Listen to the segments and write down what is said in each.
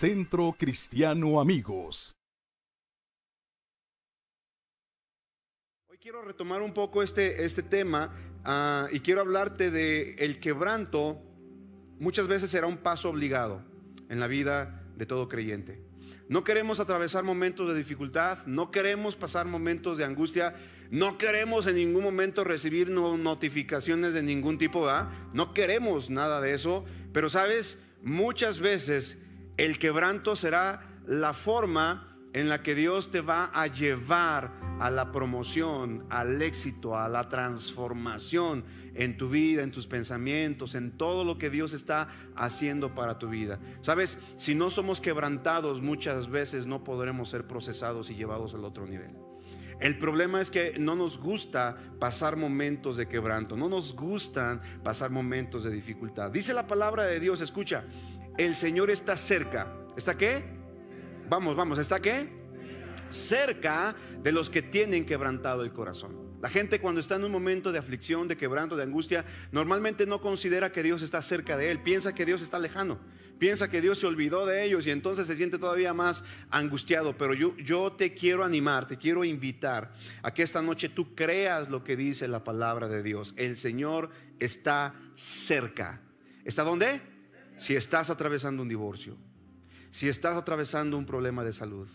Centro Cristiano Amigos. Hoy quiero retomar un poco este, este tema ah, y quiero hablarte de el quebranto. Muchas veces será un paso obligado en la vida de todo creyente. No queremos atravesar momentos de dificultad, no queremos pasar momentos de angustia, no queremos en ningún momento recibir notificaciones de ningún tipo. No queremos nada de eso, pero sabes, muchas veces el quebranto será la forma en la que Dios te va a llevar a la promoción, al éxito, a la transformación en tu vida, en tus pensamientos, en todo lo que Dios está haciendo para tu vida. Sabes, si no somos quebrantados muchas veces no podremos ser procesados y llevados al otro nivel. El problema es que no nos gusta pasar momentos de quebranto, no nos gustan pasar momentos de dificultad. Dice la palabra de Dios, escucha, el Señor está cerca. ¿Está qué? Vamos, vamos, ¿está qué? Cerca de los que tienen quebrantado el corazón. La gente cuando está en un momento de aflicción, de quebranto, de angustia, normalmente no considera que Dios está cerca de él, piensa que Dios está lejano, piensa que Dios se olvidó de ellos y entonces se siente todavía más angustiado. Pero yo, yo te quiero animar, te quiero invitar a que esta noche tú creas lo que dice la palabra de Dios. El Señor está cerca. ¿Está dónde? Si estás atravesando un divorcio si estás atravesando un problema de salud,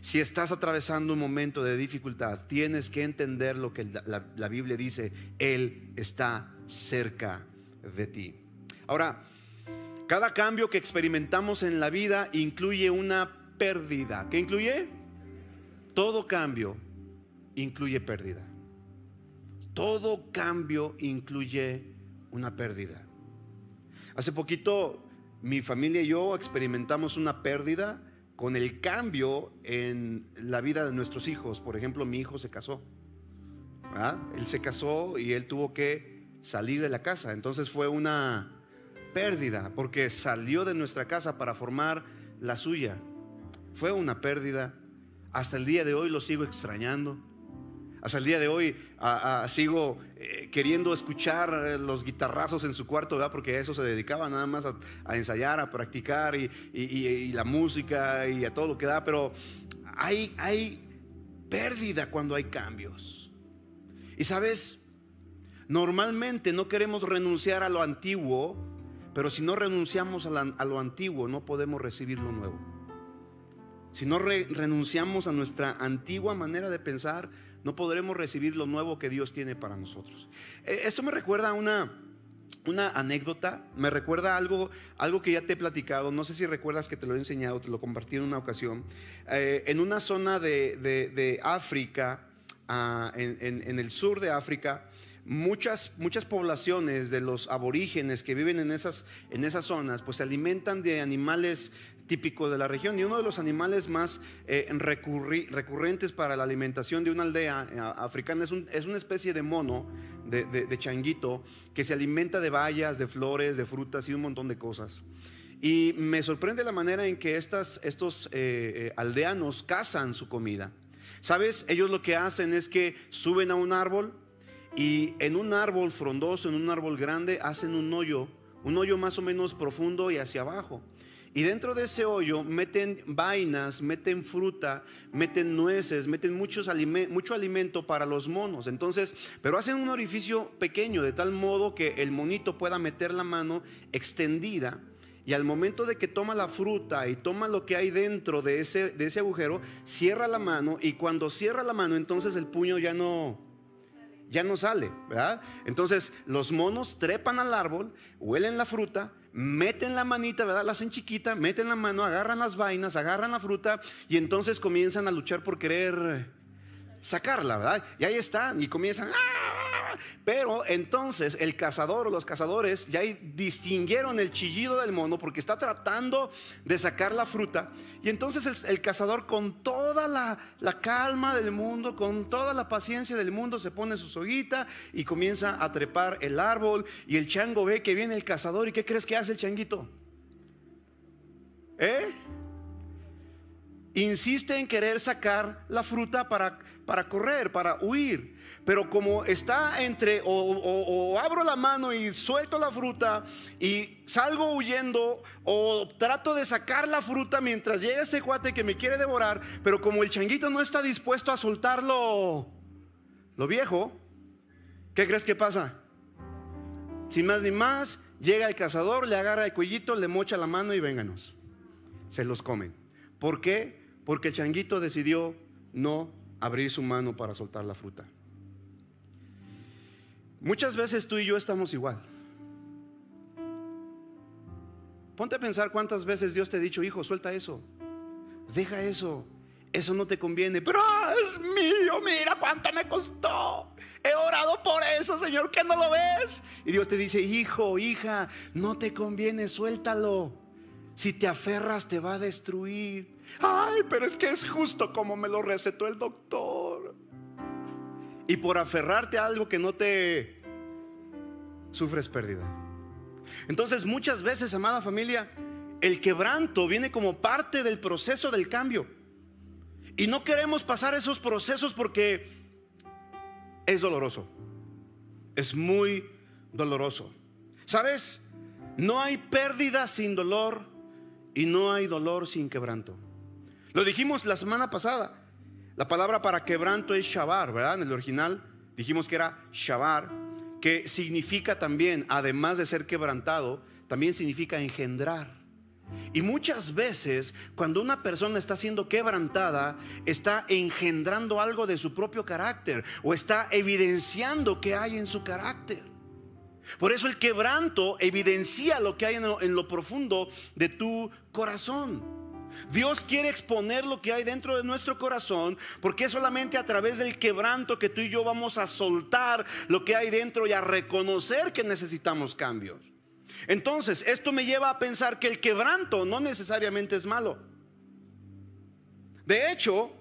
si estás atravesando un momento de dificultad, tienes que entender lo que la, Biblia dice, Él está cerca de ti. Ahora, cada cambio que experimentamos en la vida incluye una pérdida. ¿Qué incluye? Todo cambio incluye pérdida. Todo cambio incluye una pérdida. Hace poquito mi familia y yo experimentamos una pérdida con el cambio en la vida de nuestros hijos. Por ejemplo, mi hijo se casó. Él se casó y él tuvo que salir de la casa. Entonces fue una pérdida porque salió de nuestra casa para formar la suya. Fue una pérdida. Hasta el día de hoy lo sigo extrañando. Hasta el día de hoy sigo eh, queriendo escuchar eh, los guitarrazos en su cuarto, ¿verdad? porque a eso se dedicaba nada más a, ensayar, a practicar y, la música y a todo lo que da. Pero hay, hay pérdida cuando hay cambios. Y sabes, normalmente no queremos renunciar a lo antiguo, pero si no renunciamos a, lo antiguo no podemos recibir lo nuevo. Si no renunciamos a nuestra antigua manera de pensar, no podremos recibir lo nuevo que Dios tiene para nosotros. Eh, esto me recuerda a una, una anécdota, me recuerda algo, algo que ya te he platicado, no sé si recuerdas que te lo he enseñado, te lo compartí en una ocasión, eh, en una zona de, África, ah, en, el sur de África, muchas, muchas poblaciones de los aborígenes que viven en esas, en esas zonas, pues se alimentan de animales típico de la región y uno de los animales más eh, recurrentes para la alimentación de una aldea eh, africana es, es, una especie de mono, de, changuito, que se alimenta de bayas, de flores, de frutas y un montón de cosas. Y me sorprende la manera en que estas, estos eh, aldeanos cazan su comida. ¿Sabes? Ellos lo que hacen es que suben a un árbol y en un árbol frondoso, en un árbol grande, hacen un hoyo, un hoyo más o menos profundo y hacia abajo. Y dentro de ese hoyo meten vainas, meten fruta, meten nueces, meten mucho alimento para los monos. Entonces, pero hacen un orificio pequeño de tal modo que el monito pueda meter la mano extendida. Y al momento de que toma la fruta y toma lo que hay dentro de ese, de ese agujero, cierra la mano y cuando cierra la mano entonces el puño ya no, ya no sale, ¿verdad? Entonces los monos trepan al árbol, huelen la fruta, meten la manita, ¿verdad? La hacen chiquita, meten la mano, agarran las vainas, agarran la fruta y entonces comienzan a luchar por querer sacarla, ¿verdad? Y ahí están y comienzan, ¡ah! pero entonces el cazador o los cazadores ya distinguieron el chillido del mono porque está tratando de sacar la fruta y entonces el, cazador con toda la, calma del mundo, con toda la paciencia del mundo se pone su soguita y comienza a trepar el árbol y el chango ve que viene el cazador y ¿qué crees que hace el changuito? ¿Eh? insiste en querer sacar la fruta para, para correr, para huir. Pero como está entre o, o, abro la mano y suelto la fruta y salgo huyendo o trato de sacar la fruta mientras llega este cuate que me quiere devorar, pero como el changuito no está dispuesto a soltarlo lo viejo, ¿qué crees que pasa? Sin más ni más, llega el cazador, le agarra el cuellito, le mocha la mano y vénganos. Se los comen. ¿Por qué? Porque el changuito decidió no abrir su mano para soltar la fruta. Muchas veces tú y yo estamos igual. Ponte a pensar cuántas veces Dios te ha dicho, hijo, suelta eso. Deja eso. Eso no te conviene. Pero ah, es mío, mira cuánto me costó. He orado por eso, Señor, que no lo ves. Y Dios te dice, hijo, hija, no te conviene, suéltalo. Si te aferras te va a destruir. Ay, pero es que es justo como me lo recetó el doctor y por aferrarte a algo que no te sufres pérdida. Entonces muchas veces, amada familia, el quebranto viene como parte del proceso del cambio. Y no queremos pasar esos procesos porque es doloroso. Es muy doloroso. ¿Sabes? No hay pérdida sin dolor y no hay dolor sin quebranto. Lo dijimos la semana pasada. La palabra para quebranto es shabar, ¿verdad? En el original dijimos que era shabar, que significa también, además de ser quebrantado, también significa engendrar. Y muchas veces cuando una persona está siendo quebrantada, está engendrando algo de su propio carácter o está evidenciando que hay en su carácter. Por eso el quebranto evidencia lo que hay en lo, profundo de tu corazón. Dios quiere exponer lo que hay dentro de nuestro corazón, porque es solamente a través del quebranto que tú y yo vamos a soltar lo que hay dentro y a reconocer que necesitamos cambios. Entonces, esto me lleva a pensar que el quebranto no necesariamente es malo. De hecho,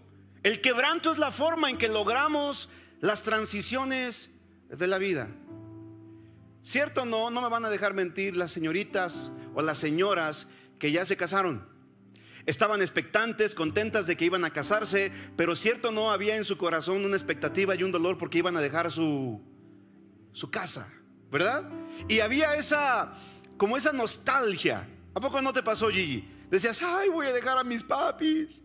el quebranto es la forma en que logramos las transiciones de la vida. ¿Cierto o no? No me van a dejar mentir las señoritas o las señoras que ya se casaron. Estaban expectantes, contentas de que iban a casarse, pero cierto no había en su corazón una expectativa y un dolor porque iban a dejar su, su casa, ¿verdad? Y había esa, como esa nostalgia. ¿A poco no te pasó, Gigi? Decías, ay, voy a dejar a mis papis.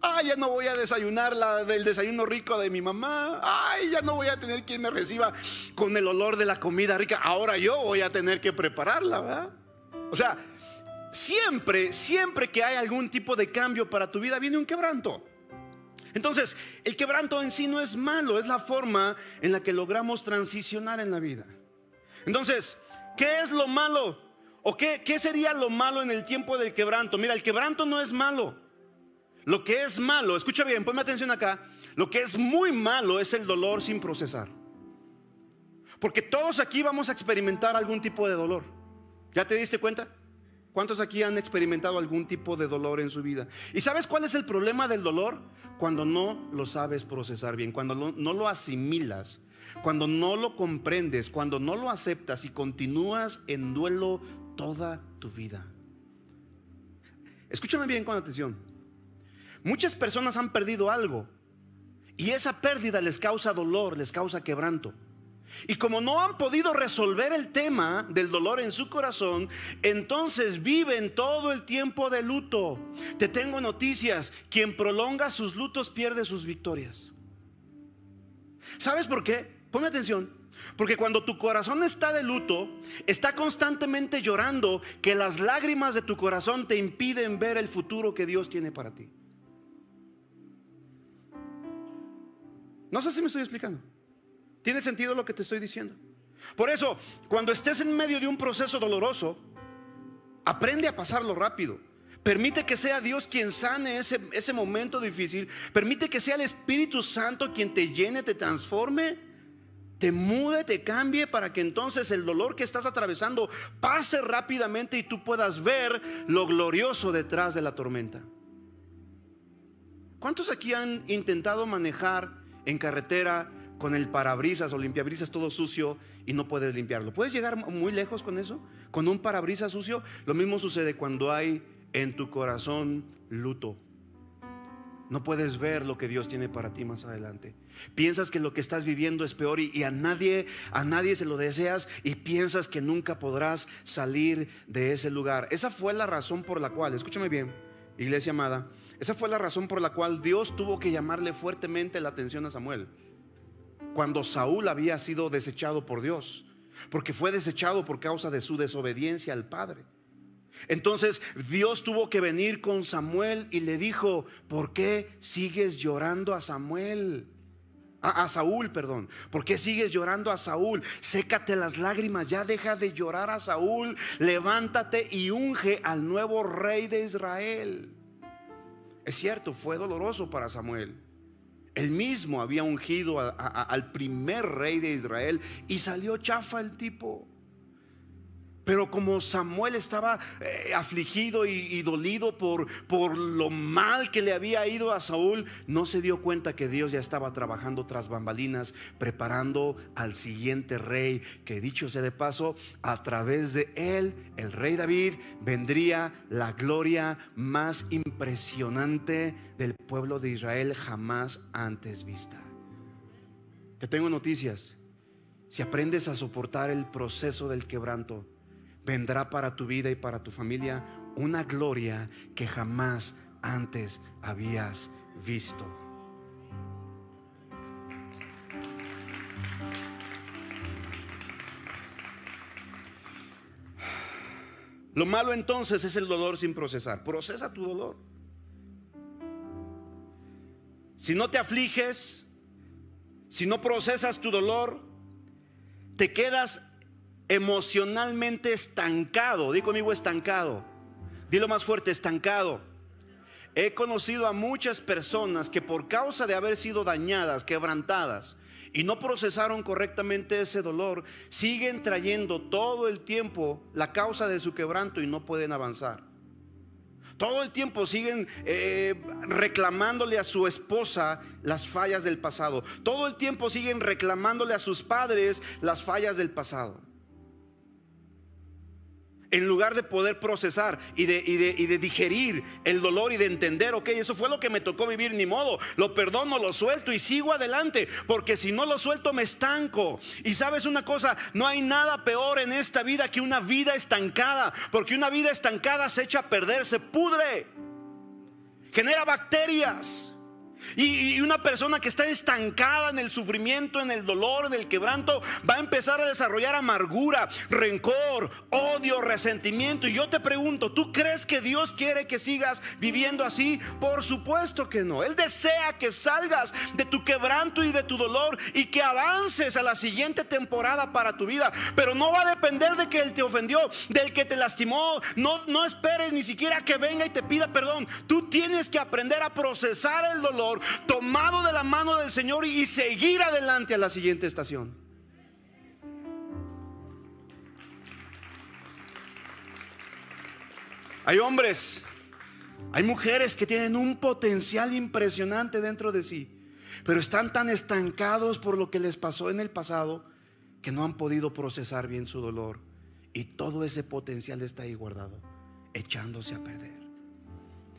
Ay, ya no voy a desayunar la, del desayuno rico de mi mamá. Ay, ya no voy a tener quien me reciba con el olor de la comida rica. Ahora yo voy a tener que prepararla, ¿verdad? O sea, siempre, siempre que hay algún tipo de cambio para tu vida, viene un quebranto. Entonces, el quebranto en sí no es malo, es la forma en la que logramos transicionar en la vida. Entonces, ¿qué es lo malo? ¿O qué, sería lo malo en el tiempo del quebranto? Mira, el quebranto no es malo. Lo que es malo, escucha bien, ponme atención acá, lo que es muy malo es el dolor sin procesar. Porque todos aquí vamos a experimentar algún tipo de dolor. ¿Ya te diste cuenta? ¿Cuántos aquí han experimentado algún tipo de dolor en su vida? ¿Y sabes cuál es el problema del dolor? Cuando no lo sabes procesar bien, cuando no lo asimilas, cuando no lo comprendes, cuando no lo aceptas y continúas en duelo toda tu vida. Escúchame bien con atención. Muchas personas han perdido algo y esa pérdida les causa dolor, les causa quebranto. Y como no han podido resolver el tema del dolor en su corazón, entonces viven todo el tiempo de luto. Te tengo noticias, quien prolonga sus lutos pierde sus victorias. ¿Sabes por qué? Ponme atención. Porque cuando tu corazón está de luto, está constantemente llorando que las lágrimas de tu corazón te impiden ver el futuro que Dios tiene para ti. No sé si me estoy explicando. ¿Tiene sentido lo que te estoy diciendo? Por eso, cuando estés en medio de un proceso doloroso, aprende a pasarlo rápido. Permite que sea Dios quien sane ese, ese momento difícil. Permite que sea el Espíritu Santo quien te llene, te transforme, te mude, te cambie para que entonces el dolor que estás atravesando pase rápidamente y tú puedas ver lo glorioso detrás de la tormenta. ¿Cuántos aquí han intentado manejar en carretera con el parabrisas o limpiabrisas todo sucio y no puedes limpiarlo. ¿Puedes llegar muy lejos con eso? Con un parabrisas sucio. Lo mismo sucede cuando hay en tu corazón luto. No puedes ver lo que Dios tiene para ti más adelante. Piensas que lo que estás viviendo es peor y, a nadie a nadie se lo deseas y piensas que nunca podrás salir de ese lugar. Esa fue la razón por la cual, escúchame bien, iglesia amada, esa fue la razón por la cual Dios tuvo que llamarle fuertemente la atención a Samuel. Cuando Saúl había sido desechado por Dios, porque fue desechado por causa de su desobediencia al Padre. Entonces Dios tuvo que venir con Samuel y le dijo, ¿por qué sigues llorando a Samuel? A, Saúl, perdón. ¿Por qué sigues llorando a Saúl? Sécate las lágrimas, ya deja de llorar a Saúl. Levántate y unge al nuevo rey de Israel. Es cierto, fue doloroso para Samuel. Él mismo había ungido al primer rey de Israel y salió chafa el tipo. Pero como Samuel estaba eh, afligido y, dolido por, por lo mal que le había ido a Saúl, no se dio cuenta que Dios ya estaba trabajando tras bambalinas, preparando al siguiente rey, que dicho sea de paso, a través de él, el rey David, vendría la gloria más impresionante del pueblo de Israel jamás antes vista. Te tengo noticias. Si aprendes a soportar el proceso del quebranto, vendrá para tu vida y para tu familia una gloria que jamás antes habías visto. Lo malo entonces es el dolor sin procesar. Procesa tu dolor. Si no te afliges, si no procesas tu dolor, te quedas emocionalmente estancado. Di conmigo estancado. Dilo más fuerte, estancado. He conocido a muchas personas que por causa de haber sido dañadas, quebrantadas, y no procesaron correctamente ese dolor, siguen trayendo todo el tiempo la causa de su quebranto y no pueden avanzar. Todo el tiempo siguen eh, reclamándole a su esposa las fallas del pasado. Todo el tiempo siguen reclamándole a sus padres las fallas del pasado en lugar de poder procesar y de, de, digerir el dolor y de entender, ok, eso fue lo que me tocó vivir, ni modo, lo perdono, lo suelto y sigo adelante, porque si no lo suelto me estanco. Y sabes una cosa, no hay nada peor en esta vida que una vida estancada, porque una vida estancada se echa a perder, se pudre, genera bacterias. Y, una persona que está estancada en el sufrimiento, en el dolor, en el quebranto, va a empezar a desarrollar amargura, rencor, odio, resentimiento. Y yo te pregunto, ¿tú crees que Dios quiere que sigas viviendo así? Por supuesto que no. Él desea que salgas de tu quebranto y de tu dolor y que avances a la siguiente temporada para tu vida. Pero no va a depender de que Él te ofendió, del que te lastimó. No, no esperes ni siquiera que venga y te pida perdón. Tú tienes que aprender a procesar el dolor tomado de la mano del Señor y seguir adelante a la siguiente estación. Hay hombres, hay mujeres que tienen un potencial impresionante dentro de sí, pero están tan estancados por lo que les pasó en el pasado que no han podido procesar bien su dolor. Y todo ese potencial está ahí guardado, echándose a perder.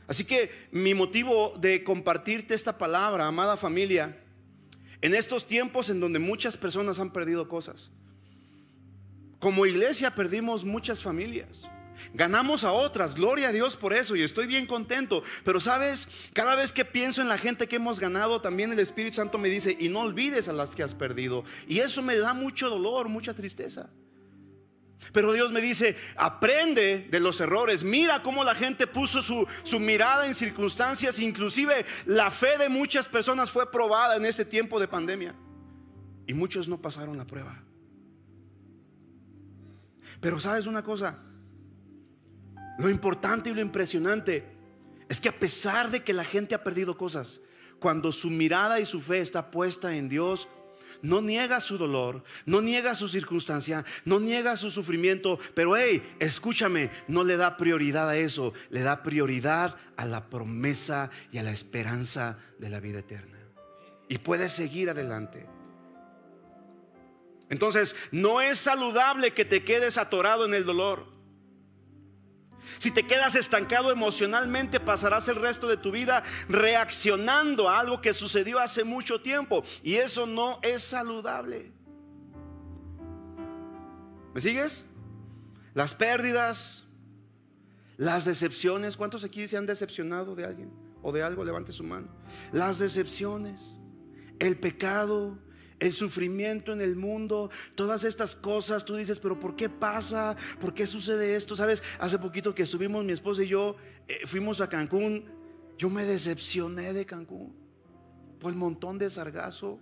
Así que mi motivo de compartirte esta palabra, amada familia, en estos tiempos en donde muchas personas han perdido cosas. Como iglesia perdimos muchas familias. Ganamos a otras, gloria a Dios por eso y estoy bien contento. Pero sabes, cada vez que pienso en la gente que hemos ganado, también el Espíritu Santo me dice, y no olvides a las que has perdido. Y eso me da mucho dolor, mucha tristeza. Pero Dios me dice, aprende de los errores. Mira cómo la gente puso su, mirada en circunstancias. Inclusive la fe de muchas personas fue probada en ese tiempo de pandemia. Y muchos no pasaron la prueba. Pero sabes una cosa, lo importante y lo impresionante es que a pesar de que la gente ha perdido cosas, cuando su mirada y su fe está puesta en Dios, no niega su dolor, no niega su circunstancia, no niega su sufrimiento, pero hey, escúchame, no le da prioridad a eso, le da prioridad a la promesa y a la esperanza de la vida eterna. Y puede seguir adelante. Entonces, no es saludable que te quedes atorado en el dolor. Si te quedas estancado emocionalmente, pasarás el resto de tu vida reaccionando a algo que sucedió hace mucho tiempo. Y eso no es saludable. ¿Me sigues? Las pérdidas, las decepciones. ¿Cuántos aquí se han decepcionado de alguien o de algo? Levante su mano. Las decepciones, el pecado, el sufrimiento en el mundo, todas estas cosas, tú dices, pero ¿por qué pasa? ¿Por qué sucede esto? Sabes, hace poquito que estuvimos mi esposa y yo, eh, fuimos a Cancún, yo me decepcioné de Cancún por el montón de sargazo.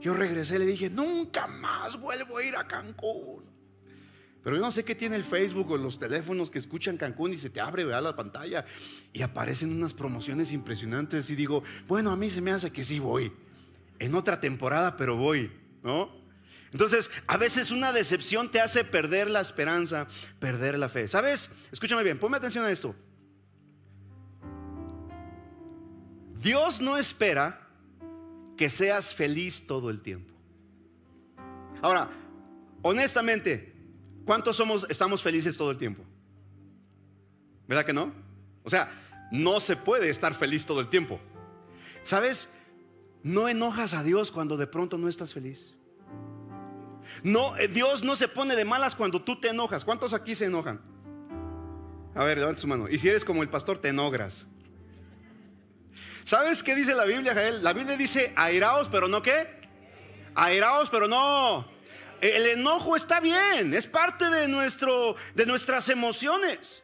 Yo regresé le dije, nunca más vuelvo a ir a Cancún. Pero yo no sé qué tiene el Facebook o los teléfonos que escuchan Cancún y se te abre vea la pantalla y aparecen unas promociones impresionantes y digo, bueno, a mí se me hace que sí voy en otra temporada, pero voy, ¿no? Entonces, a veces una decepción te hace perder la esperanza, perder la fe. ¿Sabes? Escúchame bien, ponme atención a esto. Dios no espera que seas feliz todo el tiempo. Ahora, honestamente, ¿cuántos somos estamos felices todo el tiempo? ¿Verdad que no? O sea, no se puede estar feliz todo el tiempo. ¿Sabes? No enojas a Dios cuando de pronto no estás feliz. No, eh, Dios no se pone de malas cuando tú te enojas. ¿Cuántos aquí se enojan? A ver, levanta su mano. Y si eres como el pastor, te enogras. ¿Sabes qué dice la Biblia, Jael? La Biblia dice airaos, pero no qué. Airaos, pero no. El enojo está bien, es parte de, nuestro, de nuestras emociones.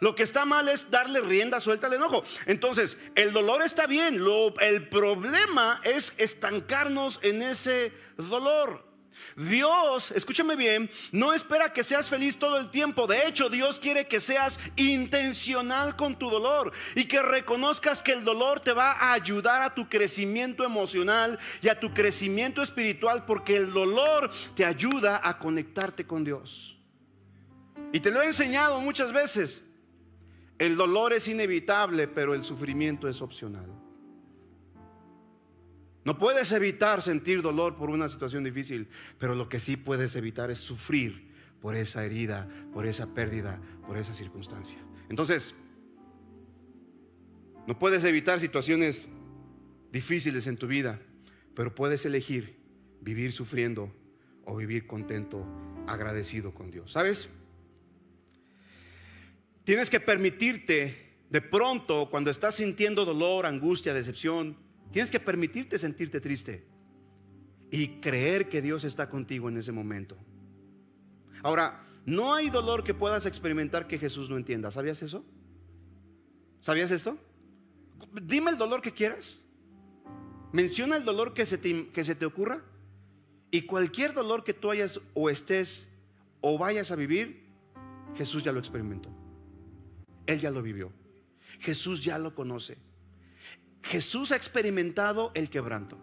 Lo que está mal es darle rienda suelta al enojo. Entonces, el dolor está bien. el problema es estancarnos en ese dolor. Dios, escúchame bien, no espera que seas feliz todo el tiempo. De hecho, Dios quiere que seas intencional con tu dolor y que reconozcas que el dolor te va a ayudar a tu crecimiento emocional y a tu crecimiento espiritual porque el dolor te ayuda a conectarte con Dios. Y te lo he enseñado muchas veces. El dolor es inevitable, pero el sufrimiento es opcional. No puedes evitar sentir dolor por una situación difícil, pero lo que sí puedes evitar es sufrir por esa herida, por esa pérdida, por esa circunstancia. Entonces, no puedes evitar situaciones difíciles en tu vida, pero puedes elegir vivir sufriendo o vivir contento, agradecido con Dios. ¿Sabes? Tienes que permitirte de pronto, cuando estás sintiendo dolor, angustia, decepción, tienes que permitirte sentirte triste y creer que Dios está contigo en ese momento. Ahora, no hay dolor que puedas experimentar que Jesús no entienda. ¿Sabías eso? ¿Sabías esto? Dime el dolor que quieras. Menciona el dolor que se te, que se te ocurra. Y cualquier dolor que tú hayas o estés o vayas a vivir, Jesús ya lo experimentó. Él ya lo vivió. Jesús ya lo conoce. Jesús ha experimentado el quebranto.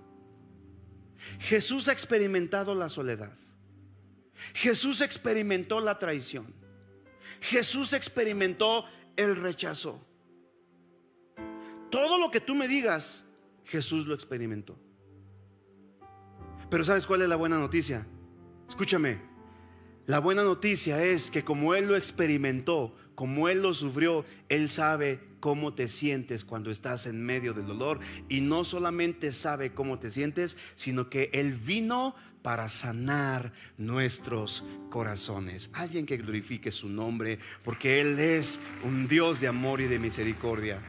Jesús ha experimentado la soledad. Jesús experimentó la traición. Jesús experimentó el rechazo. Todo lo que tú me digas, Jesús lo experimentó. Pero ¿sabes cuál es la buena noticia? Escúchame. La buena noticia es que como Él lo experimentó, como Él lo sufrió, Él sabe cómo te sientes cuando estás en medio del dolor. Y no solamente sabe cómo te sientes, sino que Él vino para sanar nuestros corazones. Alguien que glorifique su nombre, porque Él es un Dios de amor y de misericordia.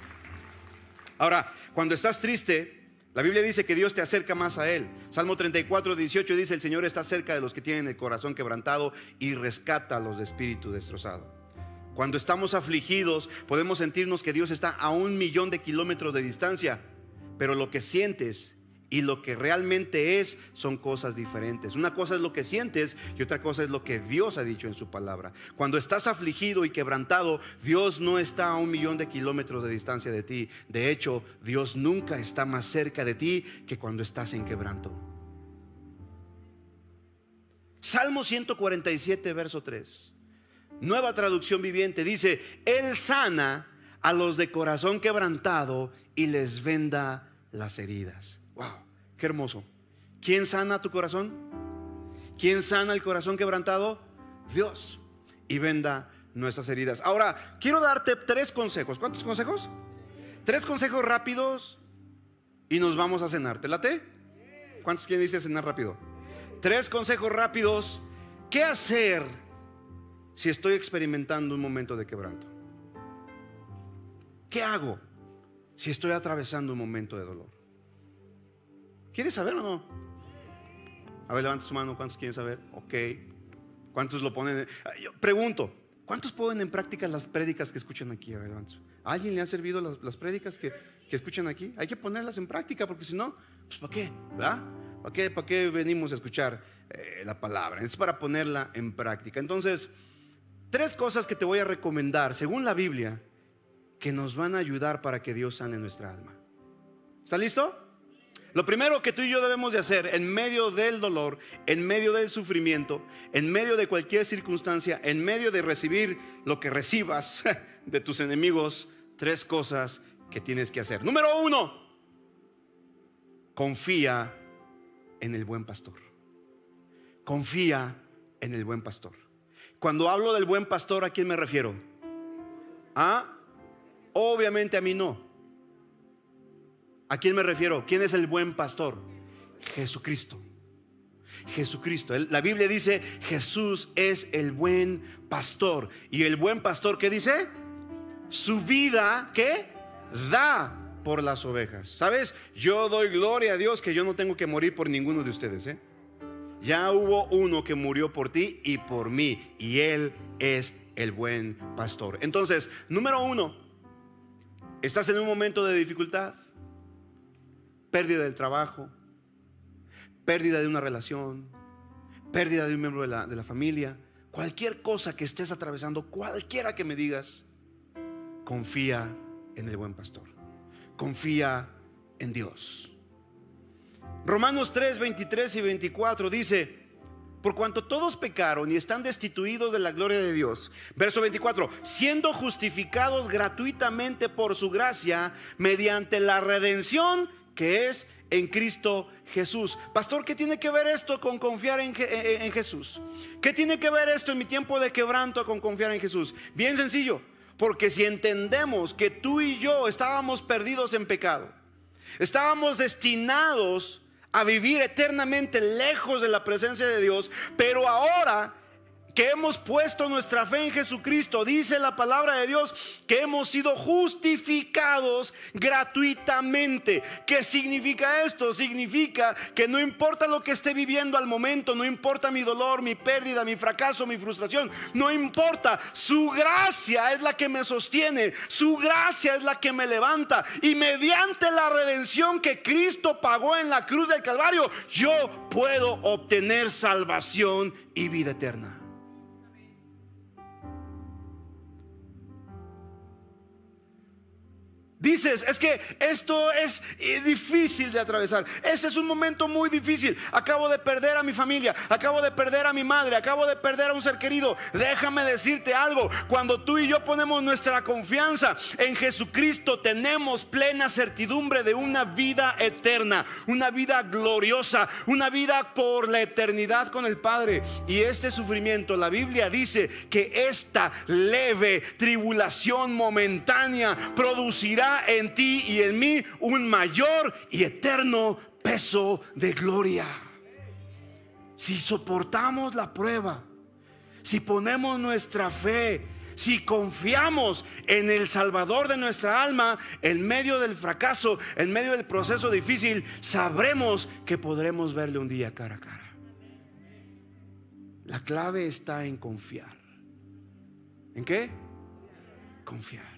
Ahora, cuando estás triste, la Biblia dice que Dios te acerca más a Él. Salmo 34, 18 dice, el Señor está cerca de los que tienen el corazón quebrantado y rescata a los de espíritu destrozado. Cuando estamos afligidos, podemos sentirnos que Dios está a un millón de kilómetros de distancia, pero lo que sientes y lo que realmente es son cosas diferentes. Una cosa es lo que sientes y otra cosa es lo que Dios ha dicho en su palabra. Cuando estás afligido y quebrantado, Dios no está a un millón de kilómetros de distancia de ti. De hecho, Dios nunca está más cerca de ti que cuando estás en quebranto. Salmo 147, verso 3. Nueva traducción viviente dice, Él sana a los de corazón quebrantado y les venda las heridas. Wow, qué hermoso. ¿Quién sana tu corazón? ¿Quién sana el corazón quebrantado? Dios. Y venda nuestras heridas. Ahora, quiero darte tres consejos. ¿Cuántos consejos? Tres consejos rápidos y nos vamos a cenar. ¿Te late? ¿Cuántos quieren a cenar rápido? Tres consejos rápidos. ¿Qué hacer si estoy experimentando un momento de quebranto? ¿Qué hago si estoy atravesando un momento de dolor? ¿Quieres saber o no? A ver, levanta su mano. ¿Cuántos quieren saber? Ok. ¿Cuántos lo ponen? Yo pregunto, ¿cuántos ponen en práctica las prédicas que escuchan aquí? A ver, ¿A alguien le han servido las, las prédicas que, que, escuchan aquí? Hay que ponerlas en práctica porque si no, pues ¿para qué? ¿Verdad? ¿Para qué, ¿Para qué venimos a escuchar eh, la palabra? Es para ponerla en práctica. Entonces, tres cosas que te voy a recomendar, según la Biblia, que nos van a ayudar para que Dios sane nuestra alma. ¿Está listo? Lo primero que tú y yo debemos de hacer en medio del dolor, en medio del sufrimiento, en medio de cualquier circunstancia, en medio de recibir lo que recibas de tus enemigos, tres cosas que tienes que hacer. Número uno, confía en el buen pastor. Confía en el buen pastor. Cuando hablo del buen pastor, ¿a quién me refiero? ¿Ah? Obviamente a mí no. ¿A quién me refiero? ¿Quién es el buen pastor? Jesucristo. Jesucristo. La Biblia dice, Jesús es el buen pastor. ¿Y el buen pastor qué dice? Su vida, ¿qué? Da por las ovejas. ¿Sabes? Yo doy gloria a Dios que yo no tengo que morir por ninguno de ustedes. ¿eh? Ya hubo uno que murió por ti y por mí. Y Él es el buen pastor. Entonces, número uno, estás en un momento de dificultad pérdida del trabajo, pérdida de una relación, pérdida de un miembro de la, de la familia, cualquier cosa que estés atravesando, cualquiera que me digas, confía en el buen pastor, confía en Dios. Romanos 3, 23 y 24 dice, por cuanto todos pecaron y están destituidos de la gloria de Dios. Verso 24, siendo justificados gratuitamente por su gracia mediante la redención que es en Cristo Jesús. Pastor, ¿qué tiene que ver esto con confiar en, Jesús? ¿Qué tiene que ver esto en mi tiempo de quebranto con confiar en Jesús? Bien sencillo, porque si entendemos que tú y yo estábamos perdidos en pecado, estábamos destinados a vivir eternamente lejos de la presencia de Dios, pero ahora que hemos puesto nuestra fe en Jesucristo, dice la palabra de Dios que hemos sido justificados gratuitamente. ¿Qué significa esto? Significa que no importa lo que esté viviendo al momento, no importa mi dolor, mi pérdida, mi fracaso, mi frustración, no importa. Su gracia es la que me sostiene, su gracia es la que me levanta y mediante la redención que Cristo pagó en la cruz del Calvario, yo puedo obtener salvación y vida eterna. Dices, es que esto es eh, difícil de atravesar. Ese es un momento muy difícil. Acabo de perder a mi familia, acabo de perder a mi madre, acabo de perder a un ser querido. Déjame decirte algo. Cuando tú y yo ponemos nuestra confianza en Jesucristo, tenemos plena certidumbre de una vida eterna, una vida gloriosa, una vida por la eternidad con el Padre. Y este sufrimiento, la Biblia dice que esta leve tribulación momentánea producirá en ti y en mí un mayor y eterno peso de gloria. Si soportamos la prueba, si ponemos nuestra fe, si confiamos en el Salvador de nuestra alma, en medio del fracaso, en medio del proceso difícil, sabremos que podremos verle un día cara a cara. La clave está en confiar. ¿En qué? Confiar.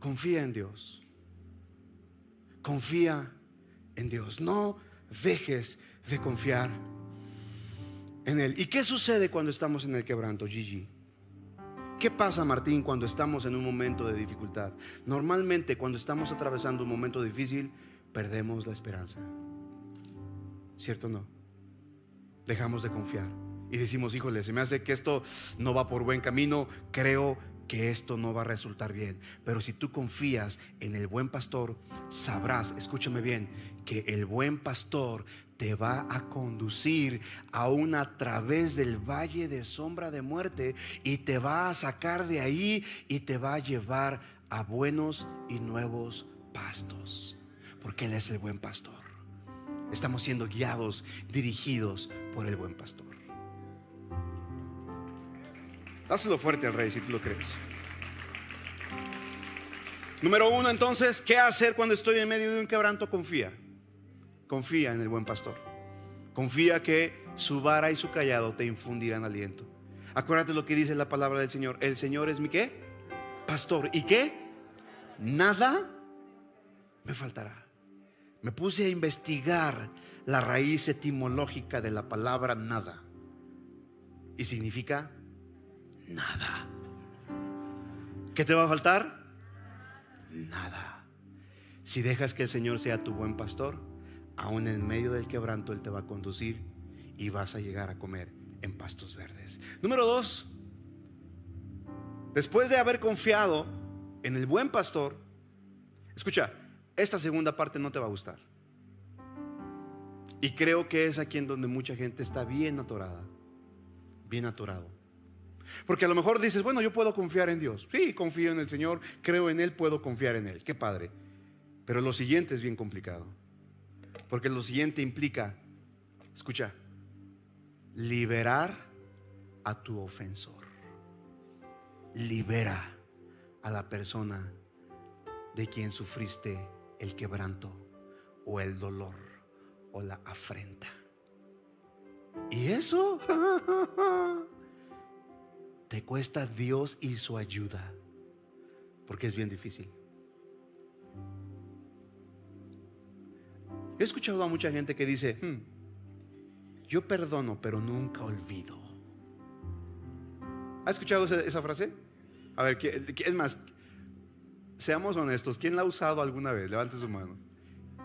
Confía en Dios. Confía en Dios. No dejes de confiar en Él. ¿Y qué sucede cuando estamos en el quebranto, Gigi? ¿Qué pasa, Martín, cuando estamos en un momento de dificultad? Normalmente cuando estamos atravesando un momento difícil, perdemos la esperanza. ¿Cierto o no? Dejamos de confiar. Y decimos, híjole, se me hace que esto no va por buen camino, creo que esto no va a resultar bien. Pero si tú confías en el buen pastor, sabrás, escúchame bien, que el buen pastor te va a conducir aún a través del valle de sombra de muerte y te va a sacar de ahí y te va a llevar a buenos y nuevos pastos, porque Él es el buen pastor. Estamos siendo guiados, dirigidos por el buen pastor. Dáselo fuerte al rey si tú lo crees. Número uno, entonces, ¿qué hacer cuando estoy en medio de un quebranto? Confía. Confía en el buen pastor. Confía que su vara y su callado te infundirán aliento. Acuérdate lo que dice la palabra del Señor. El Señor es mi qué? Pastor. ¿Y qué? Nada me faltará. Me puse a investigar la raíz etimológica de la palabra nada. Y significa nada. ¿Qué te va a faltar? Nada. Si dejas que el Señor sea tu buen pastor, aún en medio del quebranto Él te va a conducir y vas a llegar a comer en pastos verdes. Número dos, después de haber confiado en el buen pastor, escucha, esta segunda parte no te va a gustar. Y creo que es aquí en donde mucha gente está bien atorada, bien atorado. Porque a lo mejor dices, bueno, yo puedo confiar en Dios. Sí, confío en el Señor, creo en Él, puedo confiar en Él. Qué padre. Pero lo siguiente es bien complicado. Porque lo siguiente implica, escucha, liberar a tu ofensor. Libera a la persona de quien sufriste el quebranto o el dolor o la afrenta. Y eso te cuesta Dios y su ayuda, porque es bien difícil. He escuchado a mucha gente que dice, hmm, yo perdono, pero nunca olvido. ¿Ha escuchado esa, frase? A ver, es más? Seamos honestos, ¿quién la ha usado alguna vez? Levante su mano.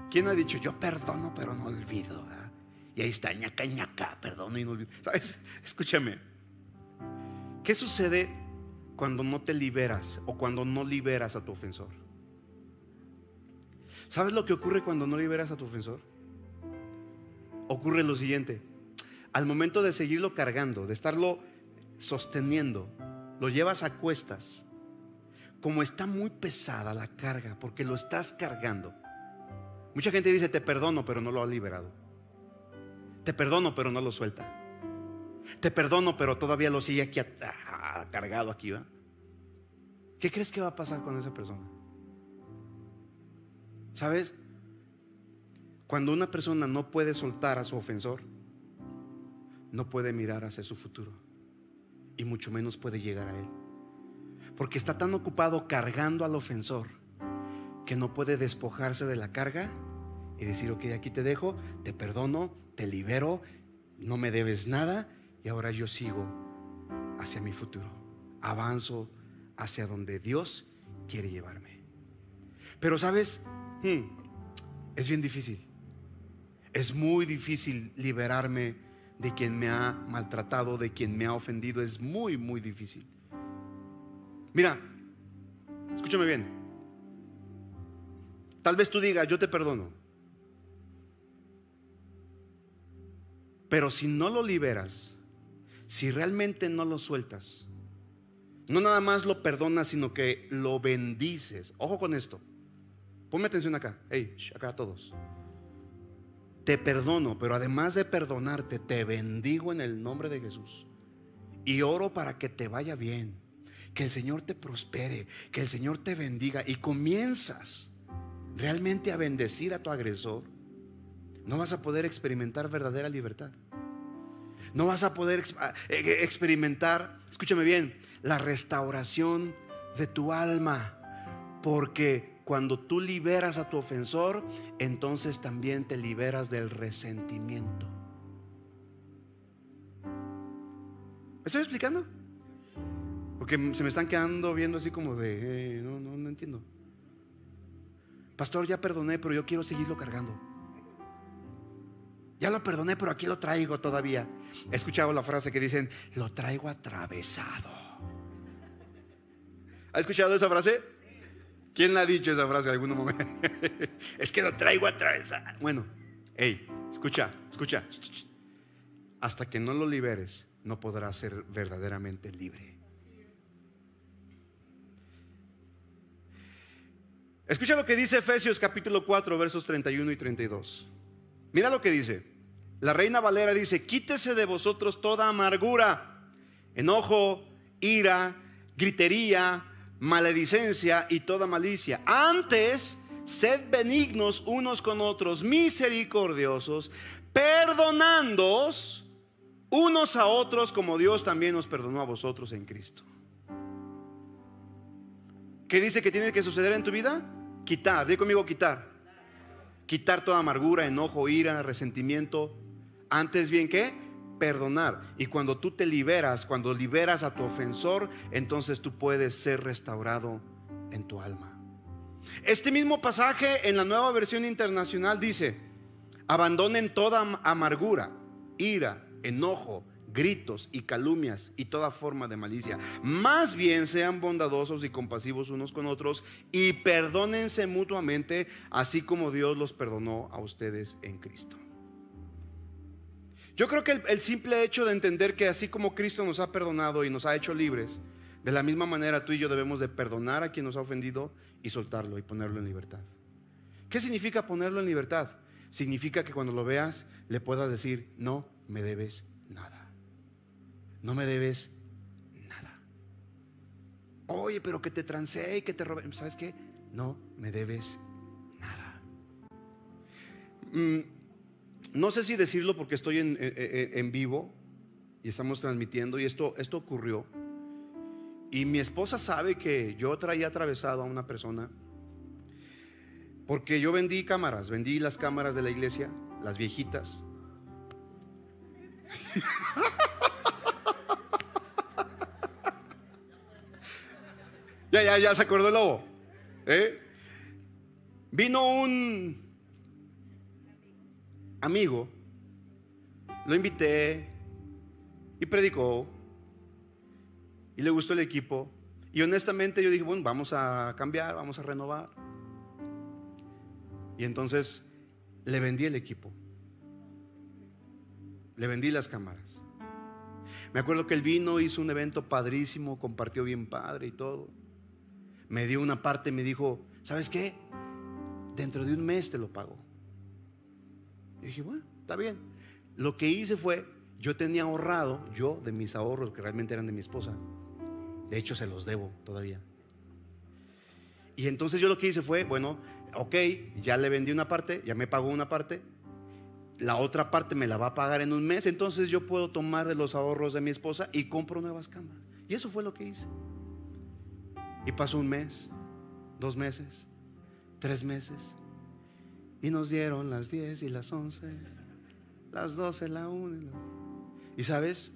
¿Quién ha dicho, yo perdono, pero no olvido? Y ahí está, ñaca, ñaca, perdono y no olvido. ¿Sabes? Escúchame. ¿Qué sucede cuando no te liberas o cuando no liberas a tu ofensor? ¿Sabes lo que ocurre cuando no liberas a tu ofensor? Ocurre lo siguiente. Al momento de seguirlo cargando, de estarlo sosteniendo, lo llevas a cuestas. Como está muy pesada la carga, porque lo estás cargando. Mucha gente dice, te perdono, pero no lo ha liberado. Te perdono, pero no lo suelta. Te perdono, pero todavía lo sigue aquí cargado aquí, ¿va? ¿Qué crees que va a pasar con esa persona? ¿Sabes? Cuando una persona no puede soltar a su ofensor, no puede mirar hacia su futuro y mucho menos puede llegar a él. Porque está tan ocupado cargando al ofensor que no puede despojarse de la carga y decir, ok, aquí te dejo, te perdono, te libero, no me debes nada y ahora yo sigo hacia mi futuro. Avanzo hacia donde Dios quiere llevarme. Pero sabes, Hmm. es bien difícil. Es muy difícil liberarme de quien me ha maltratado, de quien me ha ofendido. Es muy, muy difícil. Mira, escúchame bien. Tal vez tú digas, yo te perdono. Pero si no lo liberas, si realmente no lo sueltas, no nada más lo perdonas, sino que lo bendices. Ojo con esto. Ponme atención acá, hey, acá todos. Te perdono, pero además de perdonarte, te bendigo en el nombre de Jesús. Y oro para que te vaya bien, que el Señor te prospere, que el Señor te bendiga y comienzas realmente a bendecir a tu agresor. No vas a poder experimentar verdadera libertad. No vas a poder eh, experimentar, escúchame bien, la restauración de tu alma. Porque cuando tú liberas a tu ofensor, entonces también te liberas del resentimiento. ¿Me estoy explicando? Porque se me están quedando viendo así como de, eh, no, no, no entiendo. Pastor, ya perdoné, pero yo quiero seguirlo cargando. Ya lo perdoné, pero aquí lo traigo todavía. He escuchado la frase que dicen, lo traigo atravesado. ¿Ha escuchado esa frase? ¿Quién la ha dicho esa frase en algún momento? es que lo traigo atravesado. Bueno, hey, Escucha, escucha. Hasta que no lo liberes, no podrás ser verdaderamente libre. Escucha lo que dice Efesios capítulo 4, versos 31 y 32. Mira lo que dice. La reina Valera dice, quítese de vosotros toda amargura, enojo, ira, gritería, maledicencia y toda malicia. Antes, sed benignos unos con otros, misericordiosos, perdonándoos unos a otros como Dios también nos perdonó a vosotros en Cristo. ¿Qué dice que tiene que suceder en tu vida? Quitar, di conmigo quitar. Quitar toda amargura, enojo, ira, resentimiento. Antes bien que perdonar. Y cuando tú te liberas, cuando liberas a tu ofensor, entonces tú puedes ser restaurado en tu alma. Este mismo pasaje en la nueva versión internacional dice, abandonen toda amargura, ira, enojo, gritos y calumnias y toda forma de malicia. Más bien sean bondadosos y compasivos unos con otros y perdónense mutuamente, así como Dios los perdonó a ustedes en Cristo. Yo creo que el, simple hecho de entender que así como Cristo nos ha perdonado y nos ha hecho libres, de la misma manera tú y yo debemos de perdonar a quien nos ha ofendido y soltarlo y ponerlo en libertad. ¿Qué significa ponerlo en libertad? Significa que cuando lo veas le puedas decir, no me debes nada. No me debes nada. Oye, pero que te trancé y que te robé. ¿Sabes qué? No me debes nada. Mm, no sé si decirlo porque estoy en, vivo y estamos transmitiendo y esto, esto ocurrió. Y mi esposa sabe que yo traía atravesado a una persona porque yo vendí cámaras, vendí las cámaras de la iglesia, las viejitas. ya, ya, ya se acordó el lobo. ¿eh? Vino un amigo, lo invité y predicó y le gustó el equipo. Y honestamente yo dije, bueno, vamos a cambiar, vamos a renovar. Y entonces le vendí el equipo. Le vendí las cámaras. Me acuerdo que él vino, hizo un evento padrísimo, compartió bien padre y todo. Me dio una parte, me dijo, ¿sabes qué? Dentro de un mes te lo pago. Dije, bueno, está bien. Lo que hice fue, yo tenía ahorrado, yo de mis ahorros, que realmente eran de mi esposa. De hecho, se los debo todavía. Y entonces yo lo que hice fue, bueno, ok, ya le vendí una parte, ya me pagó una parte, la otra parte me la va a pagar en un mes, entonces yo puedo tomar de los ahorros de mi esposa y compro nuevas cámaras. Y eso fue lo que hice. Y pasó un mes, dos meses, tres meses, y nos dieron las 10 y las 11, las 12, la 1. Y sabes,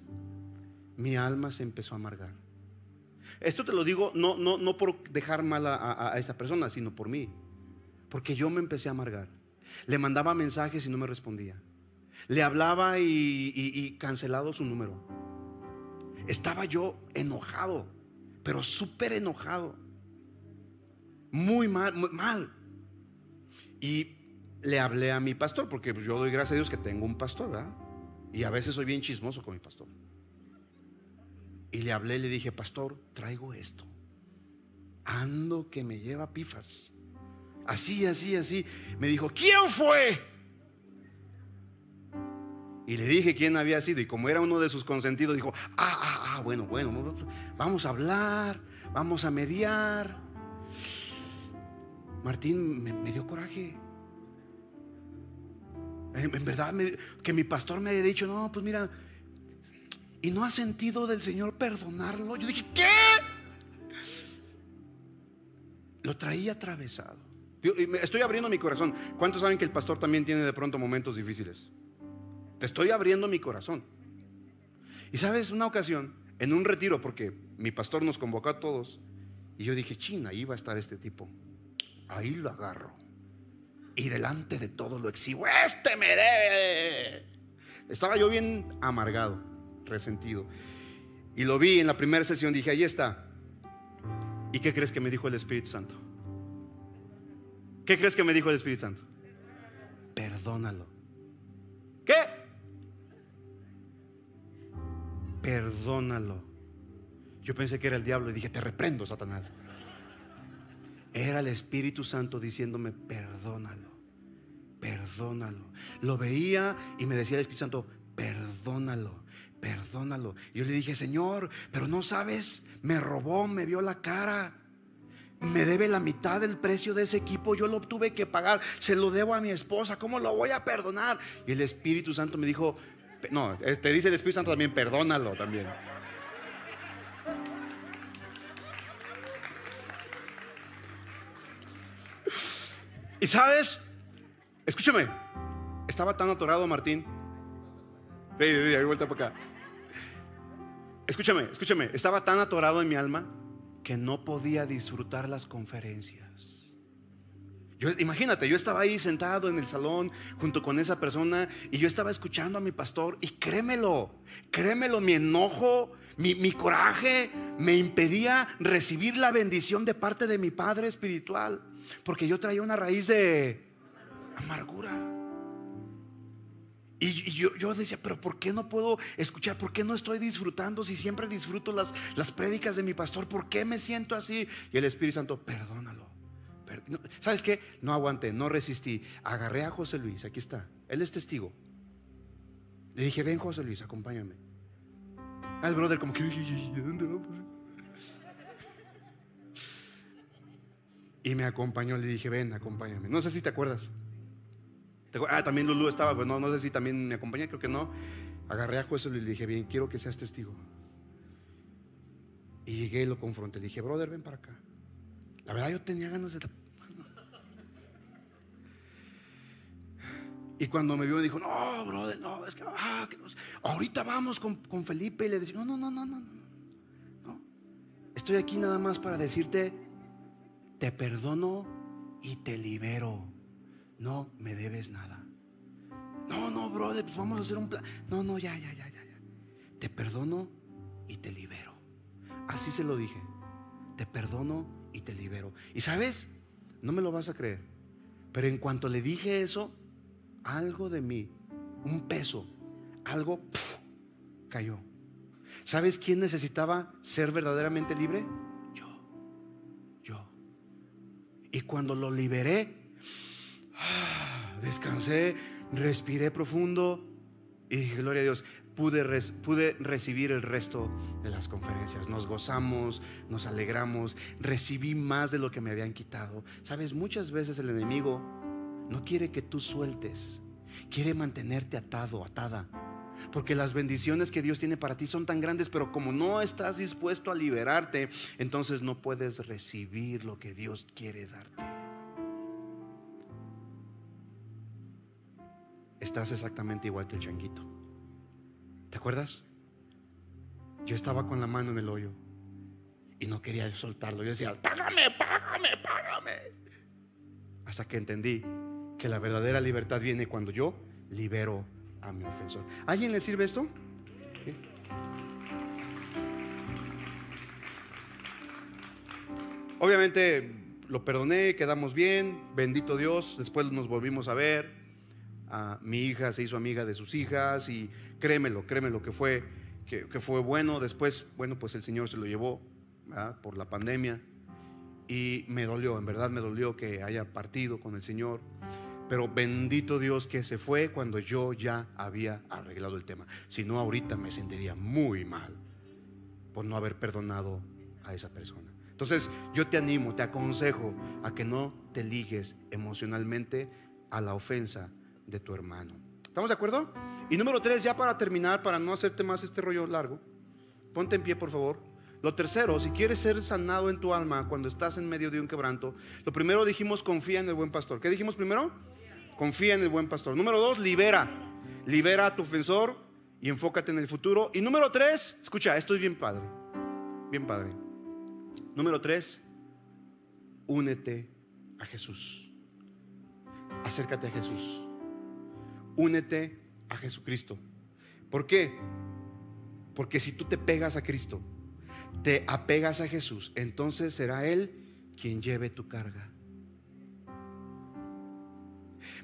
mi alma se empezó a amargar. Esto te lo digo no, no, no por dejar mal a, a, esa persona, sino por mí. Porque yo me empecé a amargar. Le mandaba mensajes y no me respondía. Le hablaba y, y cancelado su número. Estaba yo enojado, pero súper enojado. Muy mal, muy mal. Y le hablé a mi pastor, porque pues, yo doy gracias a Dios que tengo un pastor, ¿verdad? Y a veces soy bien chismoso con mi pastor. Y le hablé, le dije, pastor, traigo esto. Ando que me lleva pifas. Así, así, así. Me dijo, ¿quién fue? Y le dije quién había sido. Y como era uno de sus consentidos, dijo, ah, ah, ah, bueno, bueno, vamos a hablar, vamos a mediar. Martín me dio coraje. En, verdad, que mi pastor me haya dicho, no, pues mira, y no ha sentido del Señor perdonarlo. Yo dije, ¿qué? Lo traía atravesado. estoy abriendo mi corazón. ¿Cuántos saben que el pastor también tiene de pronto momentos difíciles? Te estoy abriendo mi corazón. Y sabes, una ocasión, en un retiro, porque mi pastor nos convocó a todos, y yo dije, china, ahí va a estar este tipo. Ahí lo agarro y delante de todo lo exhibo. Este me. Estaba yo bien amargado, resentido. Y lo vi en la primera sesión, dije, ahí está. ¿Y qué crees que me dijo el Espíritu Santo? ¿Qué crees que me dijo el Espíritu Santo? Perdónalo. ¿Qué? Perdónalo. Yo pensé que era el diablo y dije, te reprendo, Satanás. Era el Espíritu Santo diciéndome, perdónalo perdónalo. Lo veía y me decía el Espíritu Santo, perdónalo, perdónalo. Yo le dije, Señor, pero no sabes, me robó, me vio la cara. Me debe la mitad del precio de ese equipo, yo lo tuve que pagar, se lo debo a mi esposa, ¿cómo lo voy a perdonar? Y el Espíritu Santo me dijo, no, eh, te dice el Espíritu Santo también, perdónalo también. Y sabes, escúchame, estaba tan atorado Martín. Sí, sí, sí, vuelta para acá. Escúchame, escúchame, estaba tan atorado en mi alma que no podía disfrutar las conferencias. Imagínate, yo estaba ahí sentado en el salón junto con esa persona y yo estaba escuchando a mi pastor y créemelo, créemelo, mi enojo, mi coraje me impedía recibir la bendición de parte de mi Padre Espiritual, porque yo traía una raíz de amargura. Y yo, decía, pero ¿por qué no puedo escuchar? ¿Por qué no estoy disfrutando si siempre disfruto las, las prédicas de mi pastor? ¿Por qué me siento así? Y el Espíritu Santo, perdónalo. ¿Sabes qué? No aguanté, no resistí. Agarré a José Luis, aquí está. Él es testigo. Le dije, ven José Luis, acompáñame. Al brother como que, ¿dónde vamos? Y me acompañó, le dije, ven, acompáñame. No sé si te acuerdas. Ah, también Lulu estaba, pues no, sé si también me acompañé, creo que no. Agarré a José y le dije, bien, quiero que seas testigo. Y llegué y lo confronté. Le dije, brother, ven para acá. La verdad yo tenía ganas de... Y cuando me vio dijo, no, brother, no, es que, ah, ahorita vamos con, con, Felipe y le decía, no, no, no, no, no, no. Estoy aquí nada más para decirte, te perdono y te libero. No me debes nada. No, no, brother, pues vamos a hacer un plan. No, no, ya, ya, ya, ya, ya. Te perdono y te libero. Así se lo dije. Te perdono y te libero. Y sabes, no me lo vas a creer, pero en cuanto le dije eso, algo de mí, un peso, algo cayó. ¿Sabes quién necesitaba ser verdaderamente libre? Yo, yo. Y cuando lo liberé, descansé, respiré profundo y dije, gloria a Dios, pude, recibir el resto de las conferencias. Nos gozamos, nos alegramos, recibí más de lo que me habían quitado. Sabes, muchas veces el enemigo no quiere que tú sueltes, quiere mantenerte atado, atada. Porque las bendiciones que Dios tiene para ti son tan grandes, pero como no estás dispuesto a liberarte, entonces no puedes recibir lo que Dios quiere darte. Estás exactamente igual que el changuito. ¿Te acuerdas? Yo estaba con la mano en el hoyo y no quería soltarlo. Yo decía, págame, págame, págame. Hasta que entendí que la verdadera libertad viene cuando yo libero a mi ofensor. ¿Alguien le sirve esto? Obviamente lo perdoné, quedamos bien, bendito Dios, después nos volvimos a ver, mi hija se hizo amiga de sus hijas y créemelo, créemelo que fue, que, fue bueno. Después, bueno, pues el Señor se lo llevó por la pandemia y me dolió, en verdad me dolió que haya partido con el Señor. Pero bendito Dios que se fue cuando yo ya había arreglado el tema. Si no, ahorita me sentiría muy mal por no haber perdonado a esa persona. Entonces, yo te animo, te aconsejo a que no te ligues emocionalmente a la ofensa de tu hermano. ¿Estamos de acuerdo? Y número tres, ya para terminar, para no hacerte más este rollo largo, ponte en pie, por favor. Lo tercero, si quieres ser sanado en tu alma cuando estás en medio de un quebranto, lo primero dijimos, confía en el buen pastor. ¿Qué dijimos primero? Confía en el buen pastor. Número dos, libera. Libera a tu ofensor y enfócate en el futuro. Y número tres, escucha, esto es bien padre. Bien padre. Número tres, únete a Jesús. Acércate a Jesús únete a Jesucristo. ¿Por qué? Porque si tú te pegas a Cristo, te apegas a Jesús, entonces será Él quien lleve tu carga.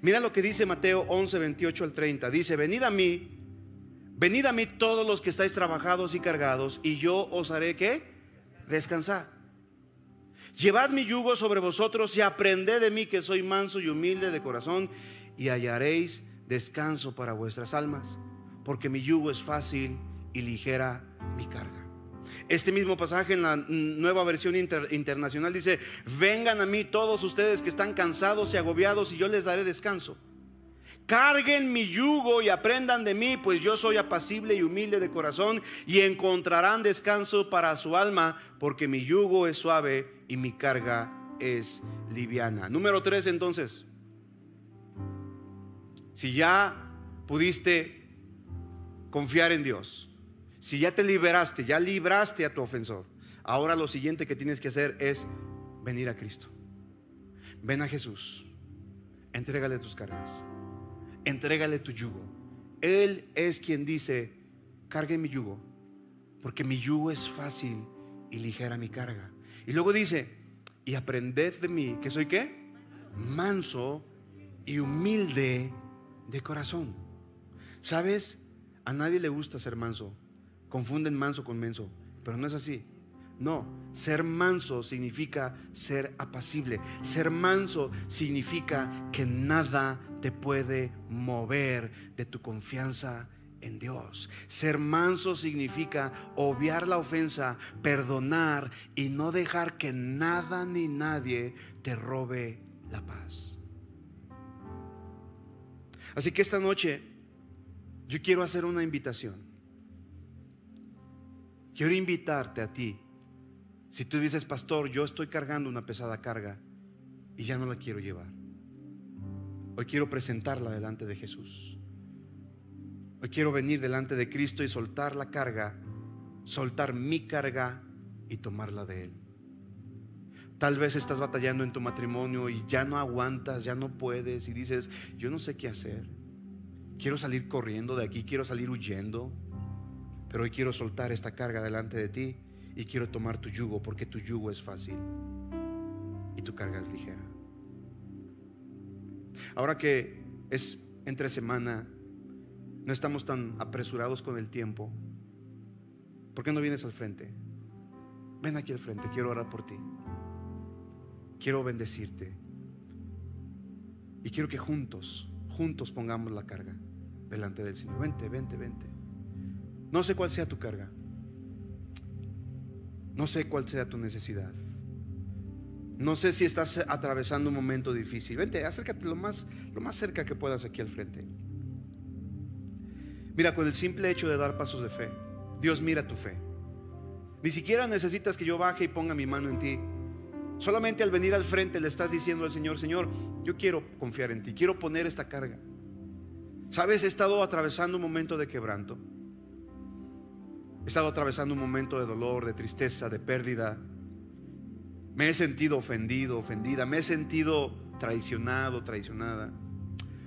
Mira lo que dice Mateo 11, 28 al 30. Dice, venid a mí, Venid a mí todos los que estáis trabajados y cargados, y yo os haré que descansar. Llevad mi yugo sobre vosotros y aprended de mí que soy manso y humilde de corazón, y hallaréis descanso para vuestras almas, porque mi yugo es fácil y ligera mi carga. Este mismo pasaje en la nueva versión internacional dice, vengan a mí todos ustedes que están cansados y agobiados y yo les daré descanso. Carguen mi yugo y aprendan de mí, pues yo soy apacible y humilde de corazón y encontrarán descanso para su alma, porque mi yugo es suave y mi carga es liviana. Número tres entonces, si ya pudiste confiar en Dios, si ya te liberaste, ya libraste a tu ofensor, ahora lo siguiente que tienes que hacer es venir a Cristo. Ven a Jesús, entrégale tus cargas entrégale tu yugo. Él es quien dice, cargue mi yugo, porque mi yugo es fácil y ligera mi carga. Y luego dice, y aprended de mí, que soy qué? Manso y humilde de corazón. ¿Sabes? A nadie le gusta ser manso. Confunden manso con menso, pero no es así. No, ser manso significa ser apacible. Ser manso significa que nada te puede mover de tu confianza en Dios. Ser manso significa obviar la ofensa, perdonar y no dejar que nada ni nadie te robe la paz. Así que esta noche yo quiero hacer una invitación. Quiero invitarte a ti si tú dices, pastor, yo estoy cargando una pesada carga y ya no la quiero llevar. Hoy quiero presentarla delante de Jesús. Hoy quiero venir delante de Cristo y soltar la carga, soltar mi carga y tomarla de Él. Tal vez estás batallando en tu matrimonio y ya no aguantas, ya no puedes y dices, yo no sé qué hacer. Quiero salir corriendo de aquí, quiero salir huyendo, pero hoy quiero soltar esta carga delante de ti y quiero tomar tu yugo porque tu yugo es fácil y tu carga es ligera. Ahora que es entre semana, no estamos tan apresurados con el tiempo. ¿Por qué no vienes al frente? Ven aquí al frente, quiero orar por ti. Quiero bendecirte. Y quiero que juntos, juntos pongamos la carga delante del Señor. Vente, vente, vente. No sé cuál sea tu carga. No sé cuál sea tu necesidad. No sé si estás atravesando un momento difícil. Vente, acércate lo más, lo más cerca que puedas aquí al frente. Mira, con el simple hecho de dar pasos de fe, Dios mira tu fe. Ni siquiera necesitas que yo baje y ponga mi mano en ti. Solamente al venir al frente le estás diciendo al Señor, Señor, yo quiero confiar en ti, quiero poner esta carga. Sabes, he estado atravesando un momento de quebranto. He estado atravesando un momento de dolor, de tristeza, de pérdida. Me he sentido ofendido, ofendida. Me he sentido traicionado, traicionada.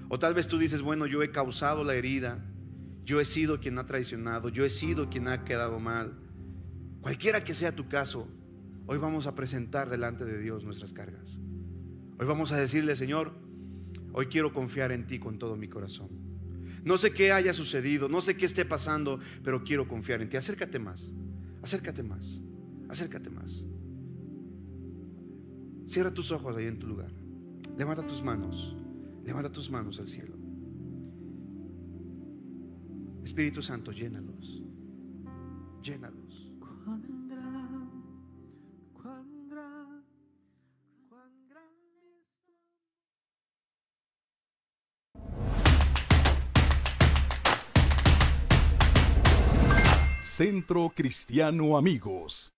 O tal vez tú dices, bueno, yo he causado la herida. Yo he sido quien ha traicionado. Yo he sido quien ha quedado mal. Cualquiera que sea tu caso, hoy vamos a presentar delante de Dios nuestras cargas. Hoy vamos a decirle, Señor, hoy quiero confiar en ti con todo mi corazón. No sé qué haya sucedido, no sé qué esté pasando, pero quiero confiar en ti. Acércate más, acércate más, acércate más. Cierra tus ojos ahí en tu lugar. Levanta tus manos, levanta tus manos al cielo. Espíritu Santo, llénalos, llénalos. Centro Cristiano Amigos.